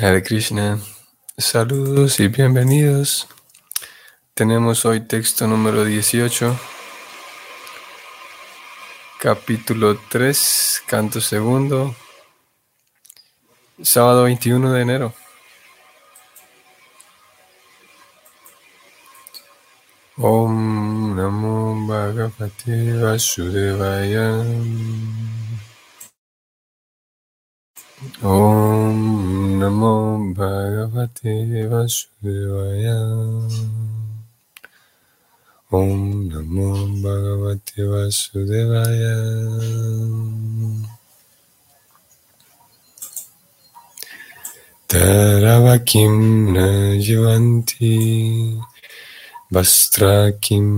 Hare Krishna, saludos y bienvenidos. Tenemos hoy texto número 18, capítulo 3, canto segundo, sábado 21 de enero. Om Namo Bhagavate Vasudevaya. Om Namo Bhagavate Vasudevaya. Om Namo Bhagavate Vasudevaya. Taravakim na jivanti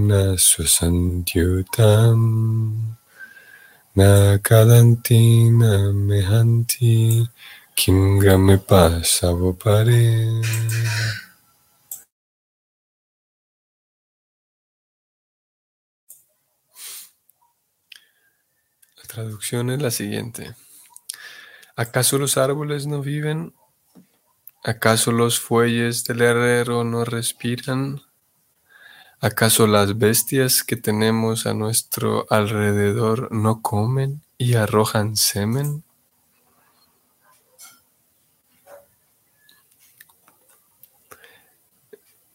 na swasantyutam Na kadanti pasavopare La traducción es la siguiente. ¿Acaso los árboles no viven? ¿Acaso los fuelles del herrero no respiran? ¿Acaso las bestias que tenemos a nuestro alrededor no comen y arrojan semen?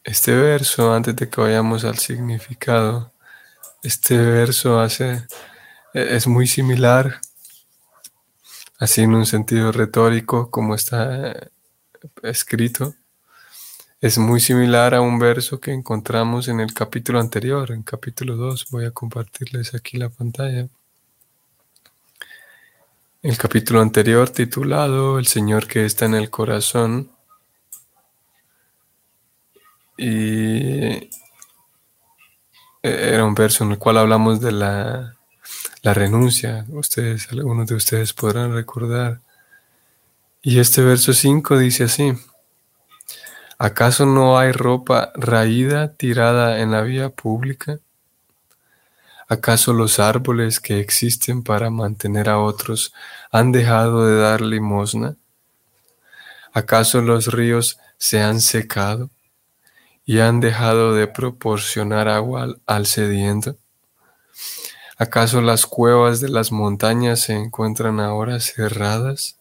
Este verso, antes de que vayamos al significado, este verso hace, es muy similar, así en un sentido retórico, como está escrito. Es muy similar a un verso que encontramos en el capítulo anterior, en capítulo 2. Voy a compartirles aquí la pantalla. El capítulo anterior titulado El Señor que está en el corazón. Y era un verso en el cual hablamos de la, la renuncia. Ustedes, algunos de ustedes podrán recordar. Y este verso 5 dice así. ¿Acaso no hay ropa raída tirada en la vía pública? ¿Acaso los árboles que existen para mantener a otros han dejado de dar limosna? ¿Acaso los ríos se han secado y han dejado de proporcionar agua al sediento? ¿Acaso las cuevas de las montañas se encuentran ahora cerradas?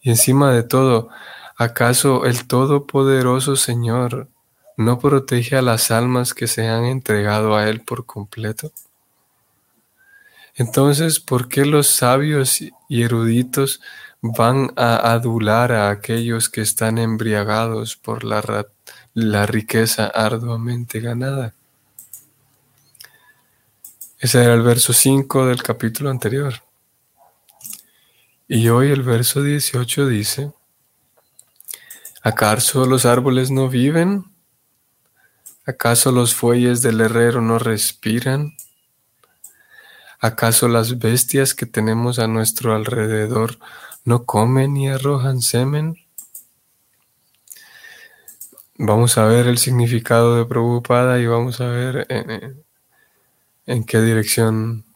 Y encima de todo, ¿Acaso el Todopoderoso Señor no protege a las almas que se han entregado a Él por completo? Entonces, ¿por qué los sabios y eruditos van a adular a aquellos que están embriagados por la, riqueza arduamente ganada? Ese era el verso 5 del capítulo anterior. Y hoy el verso 18 dice, ¿Acaso los árboles no viven? ¿Acaso los fuelles del herrero no respiran? ¿Acaso las bestias que tenemos a nuestro alrededor no comen y arrojan semen? Vamos a ver el significado de Prabhupada y vamos a ver en, qué dirección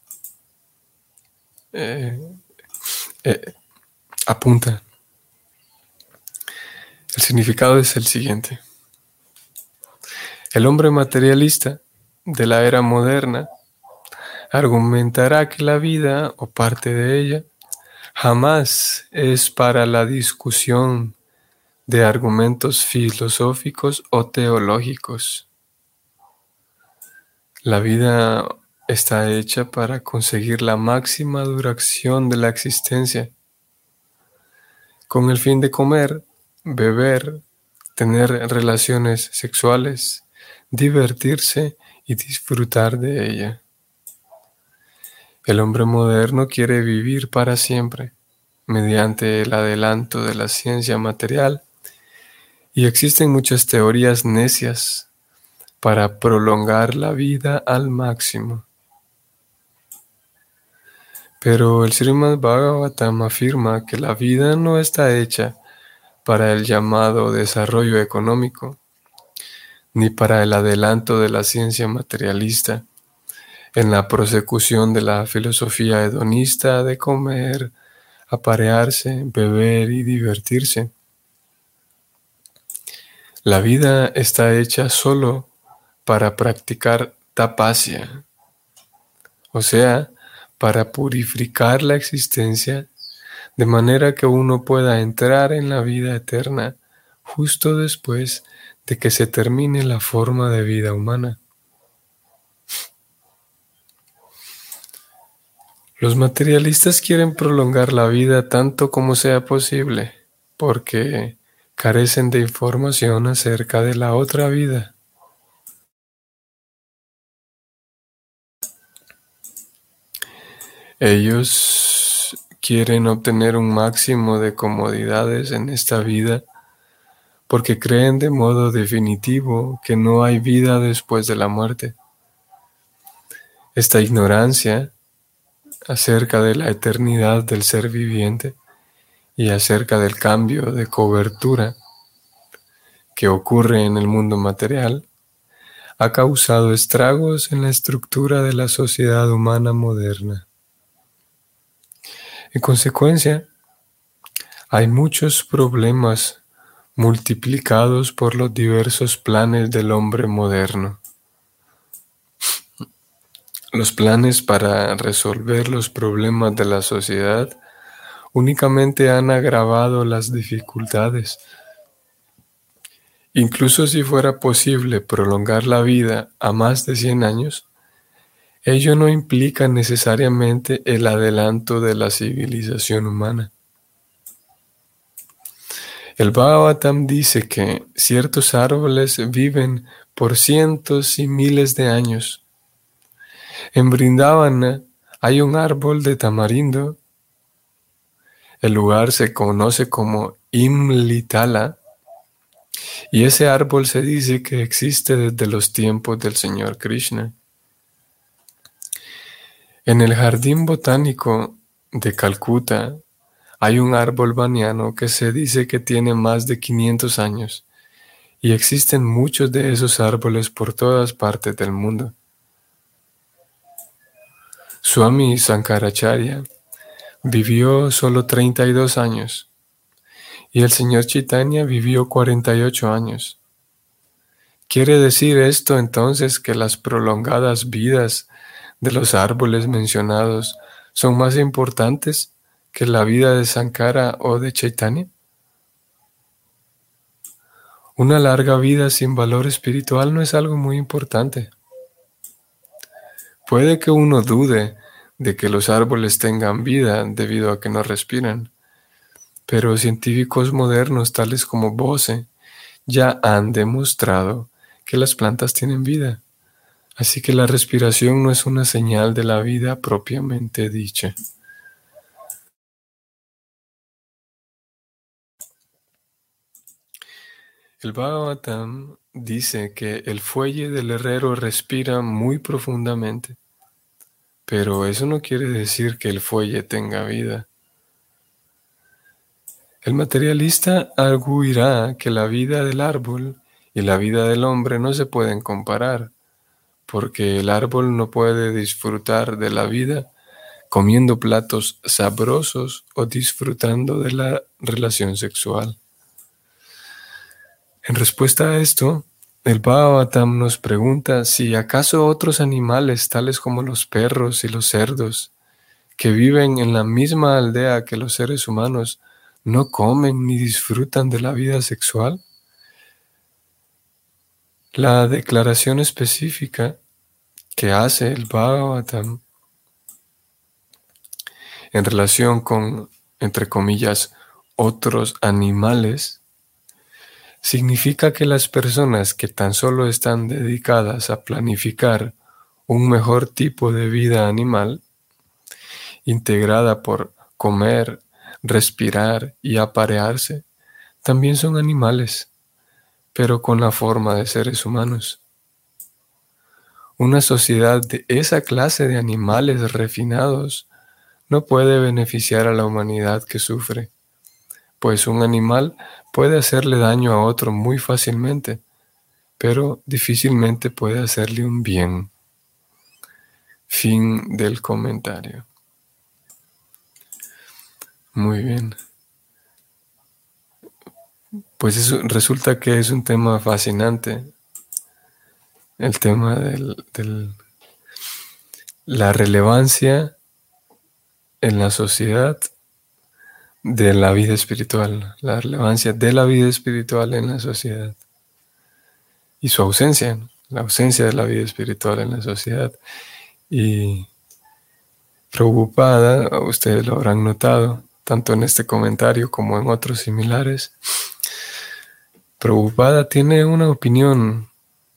eh, eh, apunta. El significado es el siguiente. El hombre materialista de la era moderna argumentará que la vida o parte de ella jamás es para la discusión de argumentos filosóficos o teológicos. La vida está hecha para conseguir la máxima duración de la existencia, con el fin de comer, beber, tener relaciones sexuales, divertirse y disfrutar de ella. El hombre moderno quiere vivir para siempre mediante el adelanto de la ciencia material y existen muchas teorías necias para prolongar la vida al máximo. Pero el Srimad Bhagavatam afirma que la vida no está hecha para el llamado desarrollo económico, ni para el adelanto de la ciencia materialista, en la prosecución de la filosofía hedonista de comer, aparearse, beber y divertirse. La vida está hecha solo para practicar tapasya, o sea, para purificar la existencia de manera que uno pueda entrar en la vida eterna justo después de que se termine la forma de vida humana. Los materialistas quieren prolongar la vida tanto como sea posible porque carecen de información acerca de la otra vida. Ellos quieren obtener un máximo de comodidades en esta vida porque creen de modo definitivo que no hay vida después de la muerte. Esta ignorancia acerca de la eternidad del ser viviente y acerca del cambio de cobertura que ocurre en el mundo material, ha causado estragos en la estructura de la sociedad humana moderna. En consecuencia, hay muchos problemas multiplicados por los diversos planes del hombre moderno. Los planes para resolver los problemas de la sociedad únicamente han agravado las dificultades. Incluso si fuera posible prolongar la vida a más de 100 años, ello no implica necesariamente el adelanto de la civilización humana. El Bhagavatam dice que ciertos árboles viven por cientos y miles de años en Brindavana hay un árbol de tamarindo. El lugar se conoce como Imlitala y ese árbol se dice que existe desde los tiempos del Señor Krishna. En el jardín botánico de Calcuta hay un árbol baniano que se dice que tiene más de 500 años y existen muchos de esos árboles por todas partes del mundo. Swami Sankaracharya vivió solo 32 años y el señor Chaitanya vivió 48 años. ¿Quiere decir esto entonces que las prolongadas vidas de los árboles mencionados son más importantes que la vida de Sankara o de Chaitanya? Una larga vida sin valor espiritual no es algo muy importante. Puede que uno dude de que los árboles tengan vida debido a que no respiran, pero científicos modernos tales como Bose ya han demostrado que las plantas tienen vida, así que la respiración no es una señal de la vida propiamente dicha. El Bhagavatam dice que el fuelle del herrero respira muy profundamente, pero eso no quiere decir que el fuelle tenga vida. El materialista arguirá que la vida del árbol y la vida del hombre no se pueden comparar, porque el árbol no puede disfrutar de la vida comiendo platos sabrosos o disfrutando de la relación sexual. En respuesta a esto, el Bhagavatam nos pregunta si acaso otros animales, tales como los perros y los cerdos, que viven en la misma aldea que los seres humanos, no comen ni disfrutan de la vida sexual? La declaración específica que hace el Bhagavatam en relación con, entre comillas, otros animales, significa que las personas que tan solo están dedicadas a planificar un mejor tipo de vida animal, integrada por comer, respirar y aparearse, también son animales, pero con la forma de seres humanos. Una sociedad de esa clase de animales refinados no puede beneficiar a la humanidad que sufre pues un animal puede hacerle daño a otro muy fácilmente, pero difícilmente puede hacerle un bien. Fin del comentario. Muy bien. Pues resulta que es un tema fascinante. El tema de la relevancia en la sociedad de la vida espiritual, la relevancia de la vida espiritual en la sociedad y su ausencia, la ausencia de la vida espiritual en la sociedad. Y preocupada, ustedes lo habrán notado, tanto en este comentario como en otros similares, preocupada tiene una opinión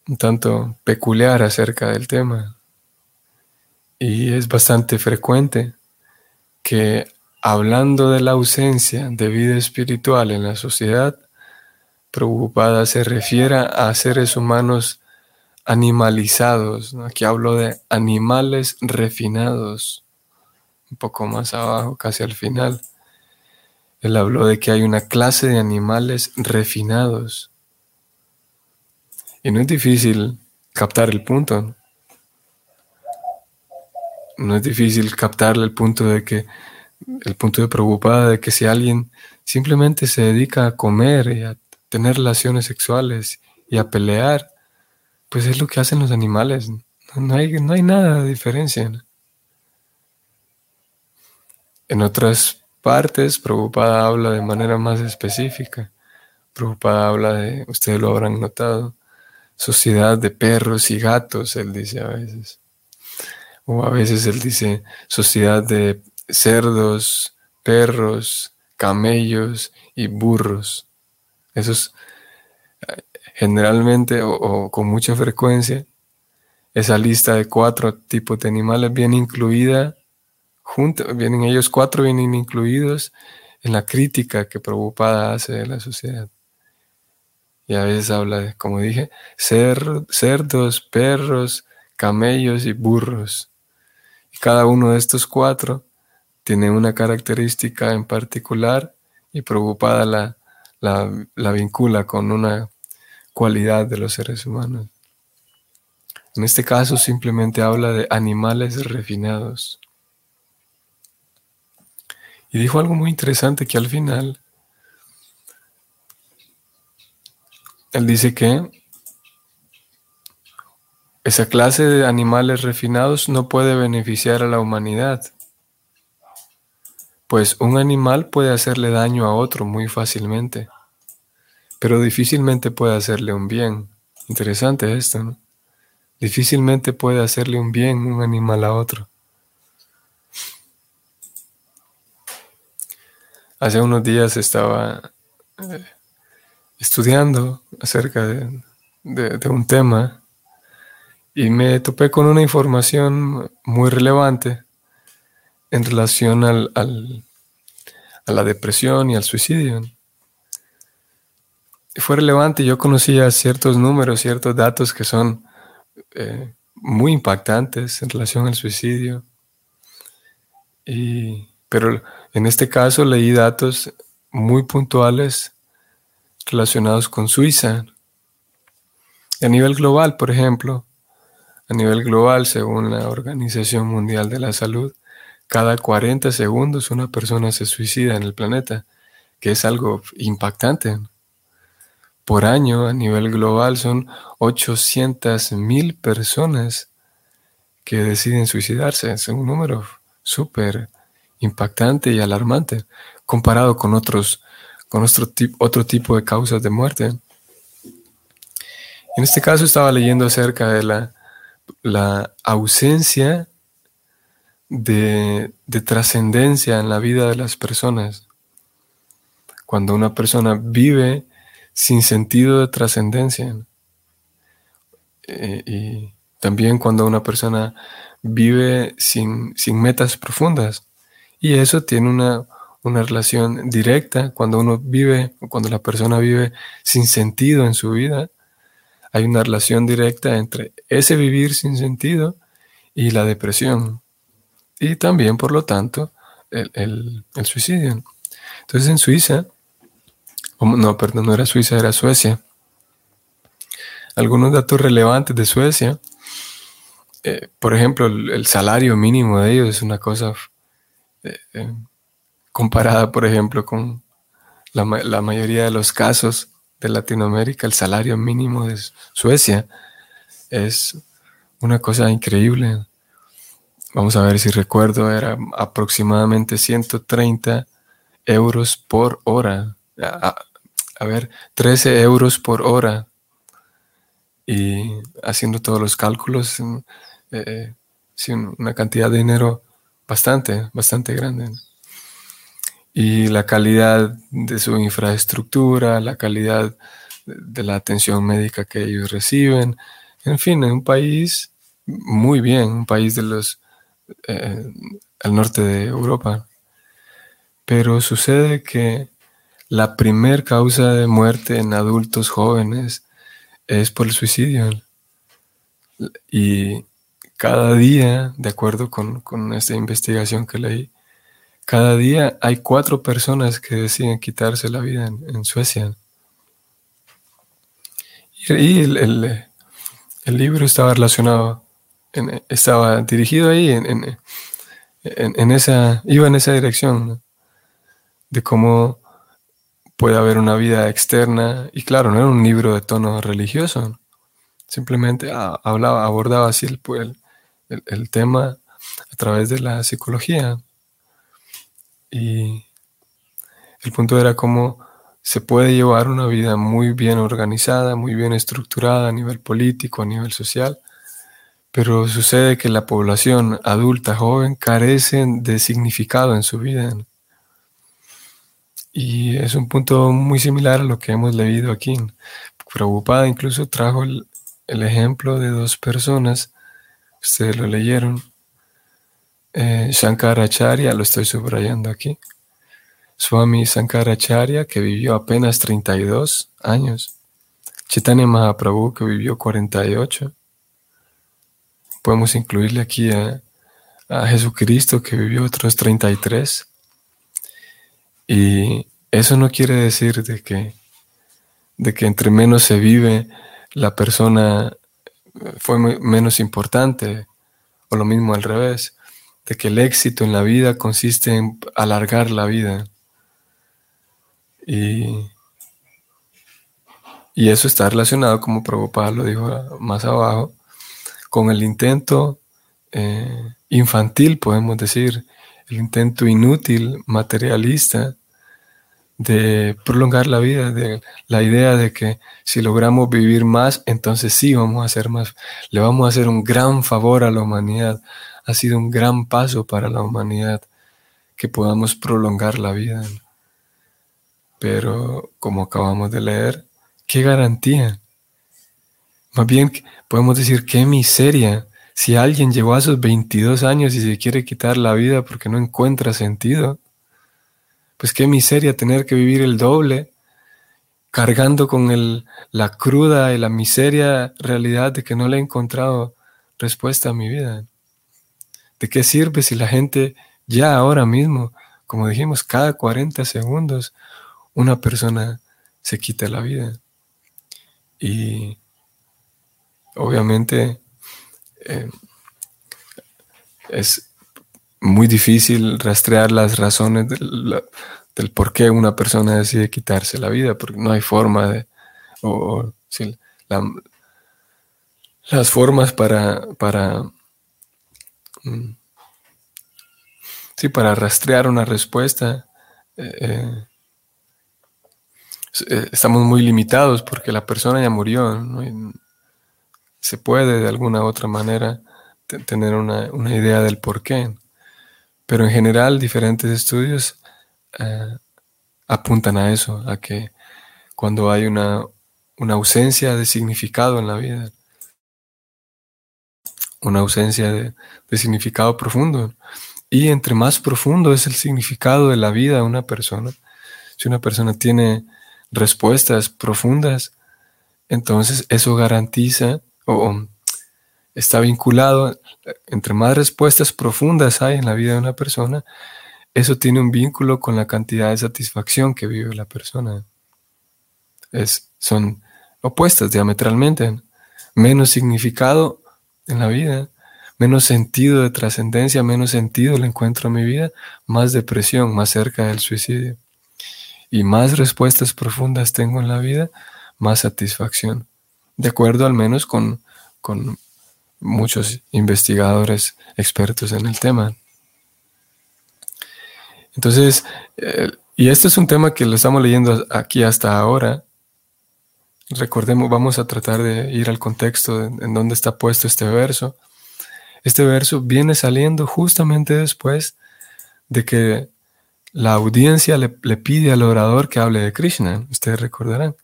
un tanto peculiar acerca del tema. Y es bastante frecuente que hablando de la ausencia de vida espiritual en la sociedad, preocupada se refiera a seres humanos animalizados. Aquí hablo de animales refinados, un poco más abajo, casi al final. Él habló de que hay una clase de animales refinados. Y no es difícil captar el punto. No es difícil captarle el punto de que, el punto de preocupada de que si alguien simplemente se dedica a comer y a tener relaciones sexuales y a pelear, pues es lo que hacen los animales. No hay, no hay nada de diferencia. En otras partes, preocupada habla de manera más específica. Preocupada habla de, ustedes lo habrán notado, sociedad de perros y gatos, él dice a veces. O a veces él dice sociedad de cerdos, perros, camellos y burros. Esos generalmente o, con mucha frecuencia, esa lista de cuatro tipos de animales viene incluida, junto, vienen ellos cuatro, vienen incluidos en la crítica que Prabhupada hace de la sociedad. Y a veces habla de, como dije, cerdos, perros, camellos y burros. Y cada uno de estos cuatro tiene una característica en particular y Prabhupada la, la, vincula con una cualidad de los seres humanos. En este caso simplemente habla de animales refinados. Y dijo algo muy interesante que al final Él dice que esa clase de animales refinados no puede beneficiar a la humanidad, pues un animal puede hacerle daño a otro muy fácilmente, pero difícilmente puede hacerle un bien. Interesante esto, ¿no? Difícilmente puede hacerle un bien un animal a otro. Hace unos días estaba eh, estudiando acerca de, un tema y me topé con una información muy relevante en relación al, a la depresión y al suicidio. Y fue relevante, yo conocía ciertos números, ciertos datos que son eh, muy impactantes en relación al suicidio. pero en este caso leí datos muy puntuales relacionados con Suiza. A nivel global, por ejemplo, a nivel global, según la Organización Mundial de la Salud, cada 40 segundos una persona se suicida en el planeta, que es algo impactante. Por año, a nivel global, son 800 mil personas que deciden suicidarse. Es un número súper impactante y alarmante comparado con otros con otro, otro tipo de causas de muerte. En este caso estaba leyendo acerca de la, la ausencia de, de trascendencia en la vida de las personas. Cuando una persona vive sin sentido de trascendencia. Eh, y también cuando una persona vive sin, sin metas profundas. Y eso tiene una, una relación directa. Cuando uno vive, cuando la persona vive sin sentido en su vida, hay una relación directa entre ese vivir sin sentido y la depresión. Y también, por lo tanto, el, suicidio. Entonces en Suiza, no, perdón, no era Suiza, era Suecia. Algunos datos relevantes de Suecia. Eh, por ejemplo, el, salario mínimo de ellos es una cosa eh, eh, comparada, por ejemplo, con la, mayoría de los casos de Latinoamérica, el salario mínimo de Suecia es una cosa increíble. Vamos a ver si recuerdo, era aproximadamente 130 euros por hora. A, ver, 13 euros por hora. Y haciendo todos los cálculos, eh, una cantidad de dinero bastante, bastante grande. Y la calidad de su infraestructura, la calidad de la atención médica que ellos reciben, en fin, en un país muy bien, un país de los eh, al norte de Europa. Pero sucede que la primer causa de muerte en adultos jóvenes es por el suicidio. Y cada día, de acuerdo con, esta investigación que leí, cada día hay cuatro personas que deciden quitarse la vida en, Suecia. Y, el, libro estaba relacionado, estaba dirigido ahí, en, en, esa, iba en esa dirección, de cómo puede haber una vida externa. Y claro, no era un libro de tono religioso, simplemente ah, hablaba, abordaba así el, el, el, tema a través de la psicología. Y el punto era cómo se puede llevar una vida muy bien organizada, muy bien estructurada a nivel político, a nivel social, pero sucede que la población adulta, joven, carece de significado en su vida. Y es un punto muy similar a lo que hemos leído aquí. Prabhupada incluso trajo el ejemplo de dos personas Ustedes lo leyeron. Eh, Shankaracharya, lo estoy subrayando aquí. Swami Shankaracharya, que vivió apenas 32 años. Chaitanya Mahaprabhu, que vivió 48. Podemos incluirle aquí a, a Jesucristo, que vivió otros 33. Y eso no quiere decir de que, de que entre menos se vive, la persona fue menos importante, o lo mismo al revés, de que el éxito en la vida consiste en alargar la vida. Y, y eso está relacionado, como Prabhupada lo dijo más abajo, con el intento eh, infantil, podemos decir, el intento inútil, materialista, de prolongar la vida, de la idea de que si logramos vivir más, entonces sí vamos a hacer más, le vamos a hacer un gran favor a la humanidad. Ha sido un gran paso para la humanidad que podamos prolongar la vida. Pero como acabamos de leer, ¿qué garantía? Más bien podemos decir, qué miseria. Si alguien llegó a sus 22 años y se quiere quitar la vida porque no encuentra sentido, pues qué miseria tener que vivir el doble, cargando con el, la cruda y la miseria realidad de que no le he encontrado respuesta a mi vida. ¿De qué sirve si la gente ya ahora mismo, como dijimos, cada 40 segundos una persona se quita la vida? Y obviamente eh, es muy difícil rastrear las razones del, por qué una persona decide quitarse la vida, porque no hay forma de, o, las formas para, para, mm, sí, para rastrear una respuesta, eh, eh, estamos muy limitados porque la persona ya murió, se puede de alguna otra manera tener una, una idea del por qué. Pero en general diferentes estudios eh, apuntan a eso, a que cuando hay una, ausencia de significado en la vida, una ausencia de, significado profundo, y entre más profundo es el significado de la vida de una persona, si una persona tiene respuestas profundas, entonces eso garantiza o está vinculado, entre más respuestas profundas hay en la vida de una persona, eso tiene un vínculo con la cantidad de satisfacción que vive la persona. Es, son opuestas diametralmente. Menos significado en la vida, menos sentido de trascendencia, menos sentido le encuentro a mi vida, más depresión, más cerca del suicidio. Y más respuestas profundas tengo en la vida, más satisfacción. De acuerdo al menos con, con muchos investigadores expertos en el tema. Entonces, eh, y este es un tema que lo estamos leyendo aquí hasta ahora. Recordemos, vamos a tratar de ir al contexto en donde está puesto este verso. Este verso viene saliendo justamente después de que la audiencia le, pide al orador que hable de Krishna, ustedes recordarán.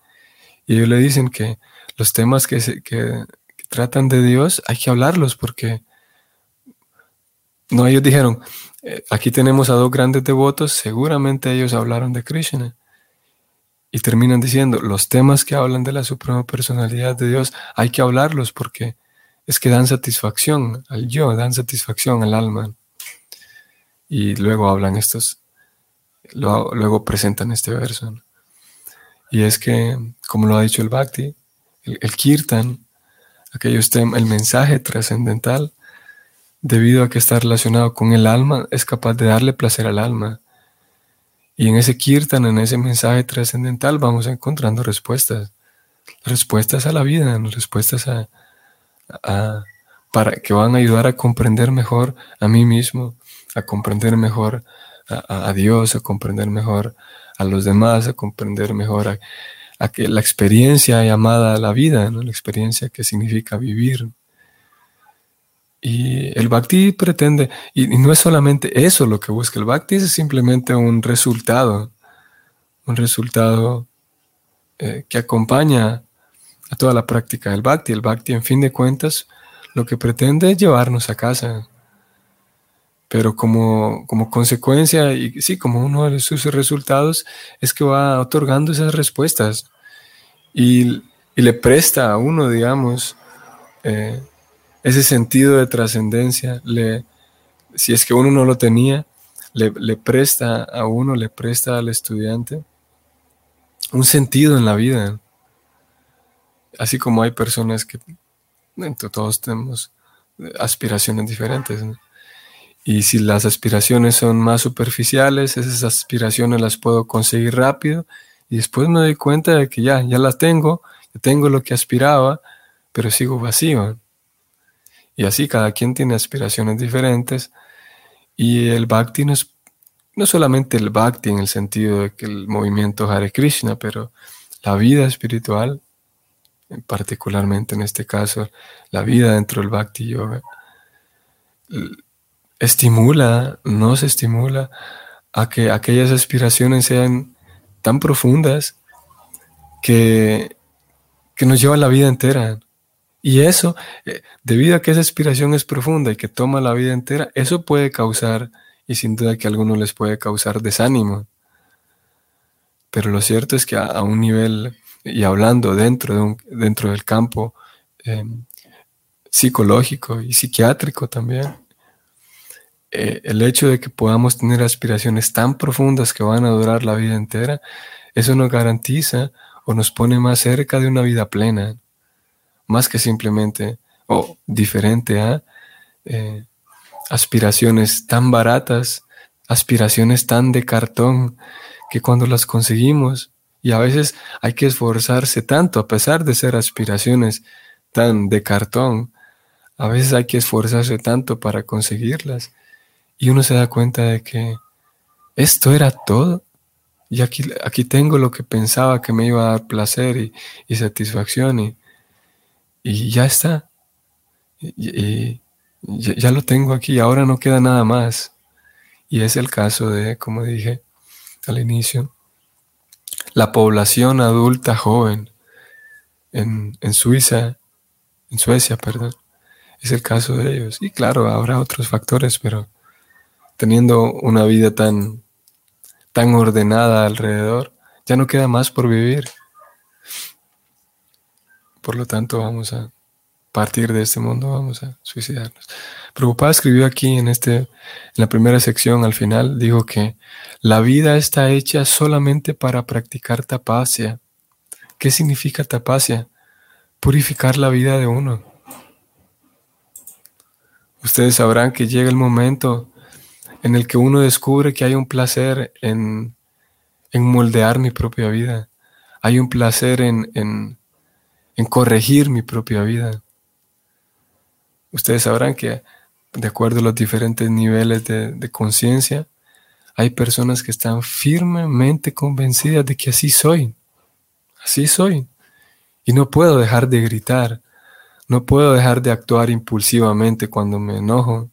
Y ellos le dicen que los temas que, que tratan de Dios hay que hablarlos porque no, ellos dijeron, eh, aquí tenemos a dos grandes devotos, seguramente ellos hablaron de Krishna. Y terminan diciendo, los temas que hablan de la suprema personalidad de Dios, hay que hablarlos porque es que dan satisfacción al yo, dan satisfacción al alma. Y luego hablan estos, luego, presentan este verso. Y es que, como lo ha dicho el Bhakti, el, Kirtan, aquellos el mensaje trascendental, debido a que está relacionado con el alma, es capaz de darle placer al alma. Y en ese kirtan, en ese mensaje trascendental, vamos encontrando respuestas. Respuestas a la vida, respuestas a, para que van a ayudar a comprender mejor a mí mismo, a comprender mejor a, Dios, a comprender mejor a los demás, a comprender mejor a, que la experiencia llamada a la vida, ¿no? la experiencia que significa vivir. Y el bhakti pretende, y, no es solamente eso lo que busca, el bhakti es simplemente un resultado, un resultado eh, que acompaña a toda la práctica del bhakti. El bhakti, en fin de cuentas, lo que pretende es llevarnos a casa. Pero como, como consecuencia, y sí, como uno de sus resultados, es que va otorgando esas respuestas y, le presta a uno, digamos, eh, ese sentido de trascendencia, le, si es que uno no lo tenía, le, presta a uno, le presta al estudiante un sentido en la vida. Así como hay personas que todos tenemos aspiraciones diferentes. Y si las aspiraciones son más superficiales, esas aspiraciones las puedo conseguir rápido y después me doy cuenta de que ya, ya las tengo, tengo lo que aspiraba, pero sigo vacío. Y así cada quien tiene aspiraciones diferentes. Y el bhakti no es no solamente el bhakti en el sentido de que el movimiento Hare Krishna, pero la vida espiritual, particularmente en este caso, la vida dentro del bhakti yoga, estimula, nos estimula a que aquellas aspiraciones sean tan profundas que, que nos llevan la vida entera. Y eso, eh, debido a que esa aspiración es profunda y que toma la vida entera, eso puede causar, y sin duda que a algunos les puede causar desánimo. Pero lo cierto es que a, un nivel, y hablando dentro, de un, dentro del campo em, psicológico y psiquiátrico también, eh, el hecho de que podamos tener aspiraciones tan profundas que van a durar la vida entera, eso nos garantiza o nos pone más cerca de una vida plena más que simplemente o diferente a eh, aspiraciones tan baratas, aspiraciones tan de cartón, que cuando las conseguimos, y a veces hay que esforzarse tanto, a pesar de ser aspiraciones tan de cartón, a veces hay que esforzarse tanto para conseguirlas, y uno se da cuenta de que esto era todo. Y aquí, aquí tengo lo que pensaba que me iba a dar placer y, y satisfacción. Y, y ya está. Y, ya, lo tengo aquí, ahora no queda nada más. Y es el caso de, como dije al inicio, la población adulta joven en, en Suiza, en Suecia, perdón, es el caso de ellos. Y claro, habrá otros factores, pero teniendo una vida tan, tan ordenada alrededor, ya no queda más por vivir. Por lo tanto, vamos a partir de este mundo, vamos a suicidarnos. Prabhupada escribió aquí en, este, en la primera sección, al final, dijo que la vida está hecha solamente para practicar tapasya. ¿Qué significa tapasya? Purificar la vida de uno. ustedes sabrán que llega el momento en el que uno descubre que hay un placer en, moldear mi propia vida. Hay un placer en, en, corregir mi propia vida. Ustedes sabrán que de acuerdo a los diferentes niveles de, de conciencia, hay personas que están firmemente convencidas de que así soy. Así soy. Y no puedo dejar de gritar. No puedo dejar de actuar impulsivamente cuando me enojo.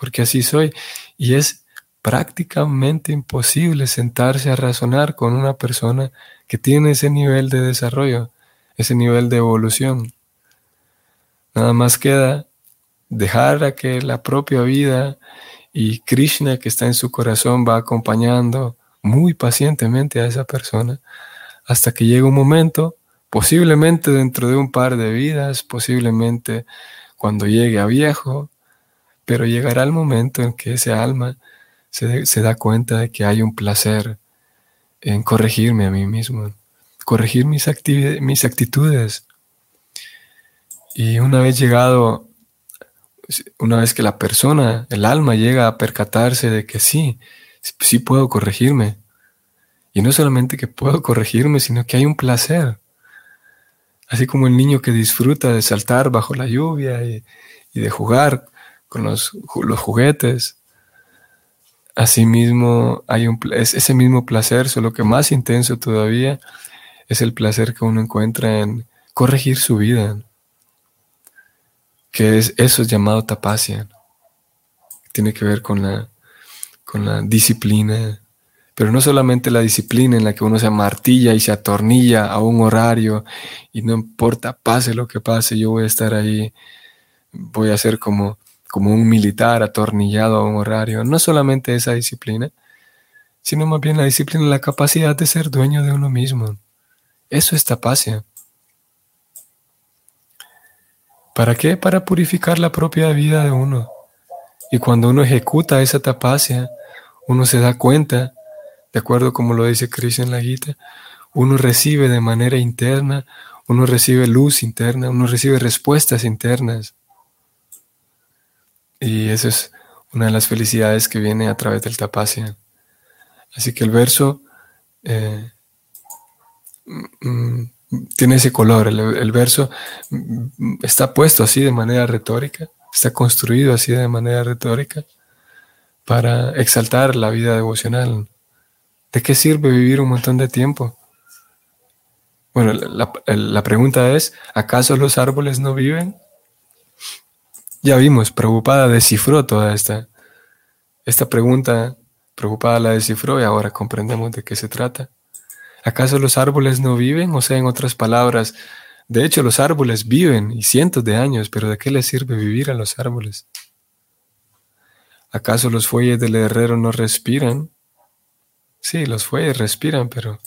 Porque así soy. Y es prácticamente imposible sentarse a razonar con una persona que tiene ese nivel de desarrollo, ese nivel de evolución. Nada más queda dejar a que la propia vida y Krishna que está en su corazón va acompañando muy pacientemente a esa persona hasta que llega un momento, posiblemente dentro de un par de vidas, posiblemente cuando llegue a viejo, pero llegará el momento en que ese alma se, da cuenta de que hay un placer en corregirme a mí mismo, corregir mis, mis actitudes. Y una vez llegado una vez que la persona, el alma llega a percatarse de que sí, sí puedo corregirme. Y no solamente que puedo corregirme, sino que hay un placer. Así como el niño que disfruta de saltar bajo la lluvia y, de jugar con los, los juguetes. Asimismo, hay un, es ese mismo placer, solo que más intenso todavía, es el placer que uno encuentra en corregir su vida que es eso es llamado tapasia. Tiene que ver con la, con la disciplina, pero no solamente la disciplina en la que uno se amartilla y se atornilla a un horario y no importa, pase lo que pase, yo voy a estar ahí, voy a ser como, como un militar atornillado a un horario. No solamente esa disciplina, sino más bien la disciplina, la capacidad de ser dueño de uno mismo. Eso es tapasia. ¿Para qué? Para purificar la propia vida de uno. Y cuando uno ejecuta esa tapacia, uno se da cuenta, de acuerdo como lo dice Krishna en la Gita, uno recibe de manera interna, uno recibe luz interna, uno recibe respuestas internas. Y esa es una de las felicidades que viene a través del tapacia. Así que el verso eh, mm, mm, tiene ese color. El, verso está puesto así de manera retórica, está construido así de manera retórica para exaltar la vida devocional. ¿De qué sirve vivir un montón de tiempo? Bueno, la, pregunta es, ¿acaso los árboles no viven? Ya vimos, preocupada descifró toda esta, esta pregunta, preocupada la descifró y ahora comprendemos de qué se trata. ¿Acaso los árboles no viven? O sea, en otras palabras, de hecho los árboles viven y cientos de años, pero ¿de qué les sirve vivir a los árboles? ¿Acaso los fuelles del herrero no respiran? Sí, los fuelles respiran, pero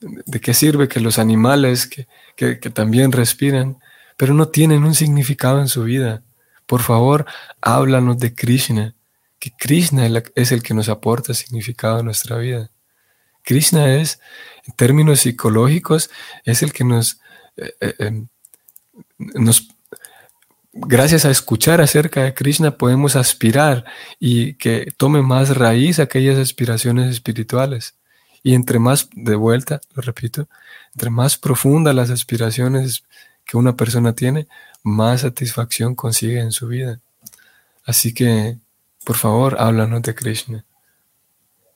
¿de qué sirve que los animales que, también respiran, pero no tienen un significado en su vida? Por favor, háblanos de Krishna, que Krishna es el que nos aporta significado a nuestra vida. Krishna es, en términos psicológicos, es el que nos, eh, eh, em, nos, gracias a escuchar acerca de Krishna, podemos aspirar y que tome más raíz aquellas aspiraciones espirituales. Y entre más, de vuelta, lo repito, entre más profundas las aspiraciones que una persona tiene, más satisfacción consigue en su vida. Así que, por favor, háblanos de Krishna.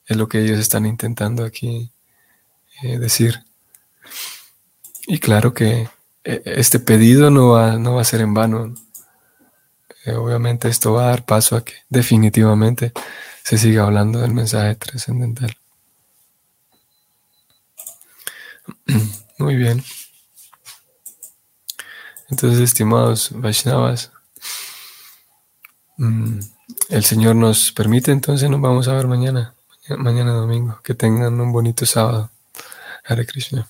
Es lo que ellos están intentando aquí eh, decir. Y claro que eh, este pedido no va, no va a ser en vano. Eh, obviamente esto va a dar paso a que definitivamente se siga hablando del mensaje trascendental. Muy bien. Entonces, estimados Vaishnavas, mm, el Señor nos permite, entonces nos vamos a ver mañana mañana domingo. Que tengan un bonito sábado. Hare Krishna.